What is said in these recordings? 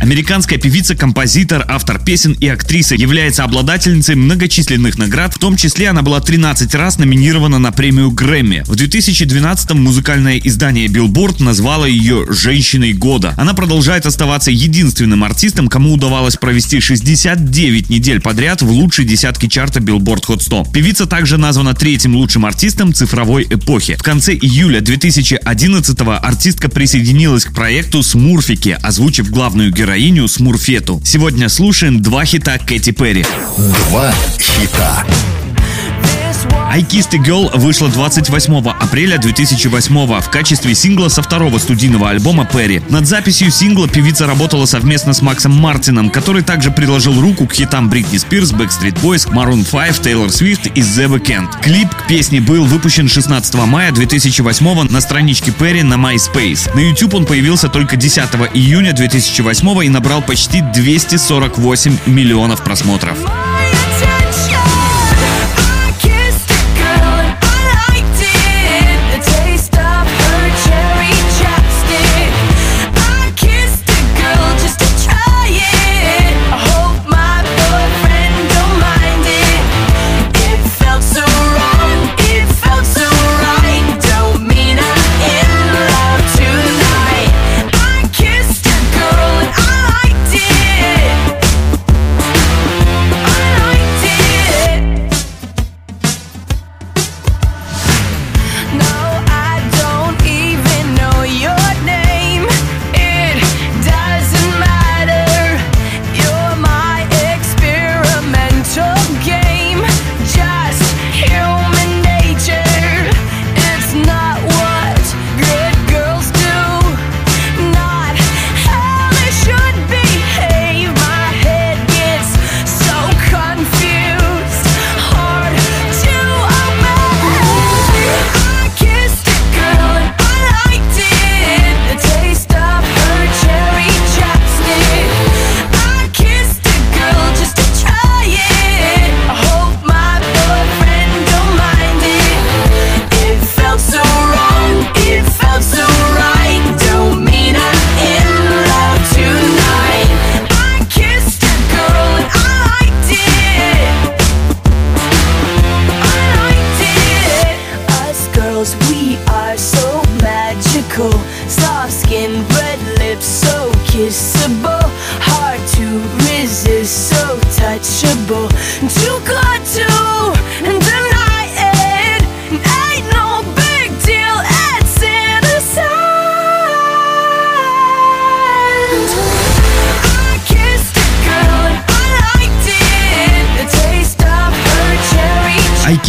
Американская певица, композитор, автор песен и актриса является обладательницей многочисленных наград, в том числе она была 13 раз номинирована на премию Грэмми. В 2012-м музыкальное издание Billboard назвало ее «Женщиной года». Она продолжает оставаться единственным артистом, кому удавалось провести 69 недель подряд в лучшей десятке чарта Billboard Hot 100. Певица также названа третьим лучшим артистом цифровой эпохи. В конце июля 2011-го артистка присоединилась к проекту «Смурфики», озвучив главную героиню героиню Смурфету. Сегодня слушаем два хита Кэти Перри. Два хита. I Kissed a Girl вышла 28 апреля 2008 в качестве сингла со второго студийного альбома Перри. Над записью сингла певица работала совместно с Максом Мартином, который также приложил руку к хитам Бритни Спирс, Backstreet Boys, Maroon 5, Taylor Swift и The Weeknd. Клип к песне был выпущен 16 мая 2008 на страничке Перри на MySpace. На YouTube он появился только 10 июня 2008 и набрал почти 248 миллионов просмотров.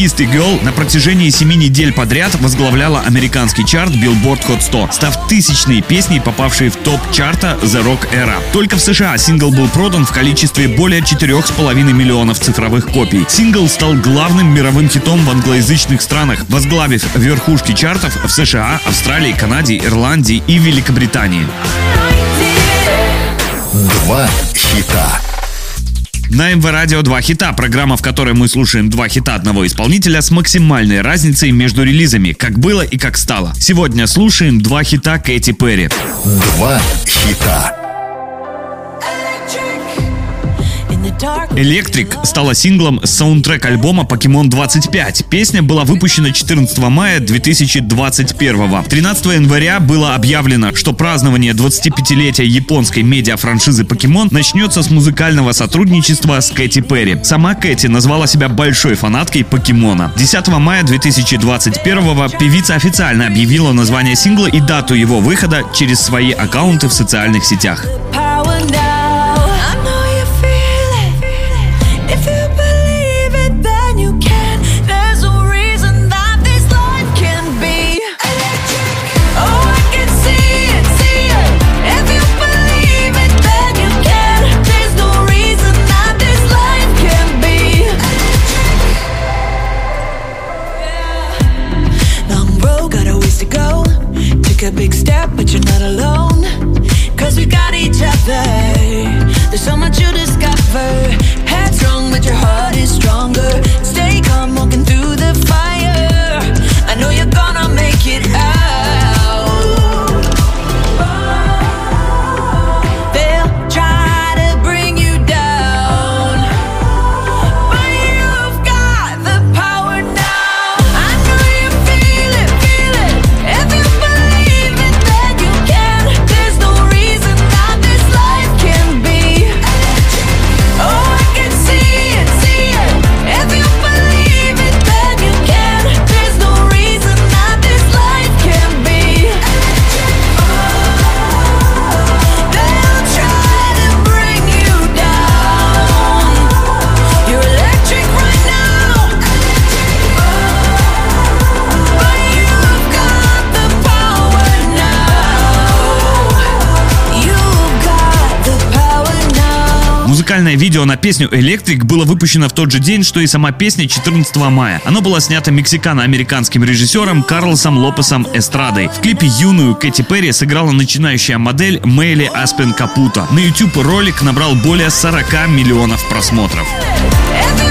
A Girl на протяжении 7 недель подряд возглавляла американский чарт Billboard Hot 100, став тысячной песней, попавшей в топ чарта The Rock Era. Только в США сингл был продан в количестве более 4,5 миллионов цифровых копий. Сингл стал главным мировым хитом в англоязычных странах, возглавив верхушки чартов в США, Австралии, Канаде, Ирландии и Великобритании. Два хита. На МВ Радио два хита, программа, в которой мы слушаем два хита одного исполнителя с максимальной разницей между релизами, как было и как стало. Сегодня слушаем два хита Кэти Перри. Два хита. Электрик стала синглом с саундтрек альбома Покемон 25. Песня была выпущена 14 мая 2021. 13 января было объявлено, что празднование 25-летия японской медиа-франшизы Покемон начнется с музыкального сотрудничества с Кэти Перри. Сама Кэти назвала себя большой фанаткой Покемона. 10 мая 2021 певица официально объявила название сингла и дату его выхода через свои аккаунты в социальных сетях. Музыкальное видео на песню «Электрик» было выпущено в тот же день, что и сама песня 14 мая. Оно было снято мексикано-американским режиссером Карлосом Лопесом Эстрадой. В клипе юную Кэти Перри сыграла начинающая модель Мэйли Аспен Капута. На YouTube ролик набрал более 40 миллионов просмотров. Это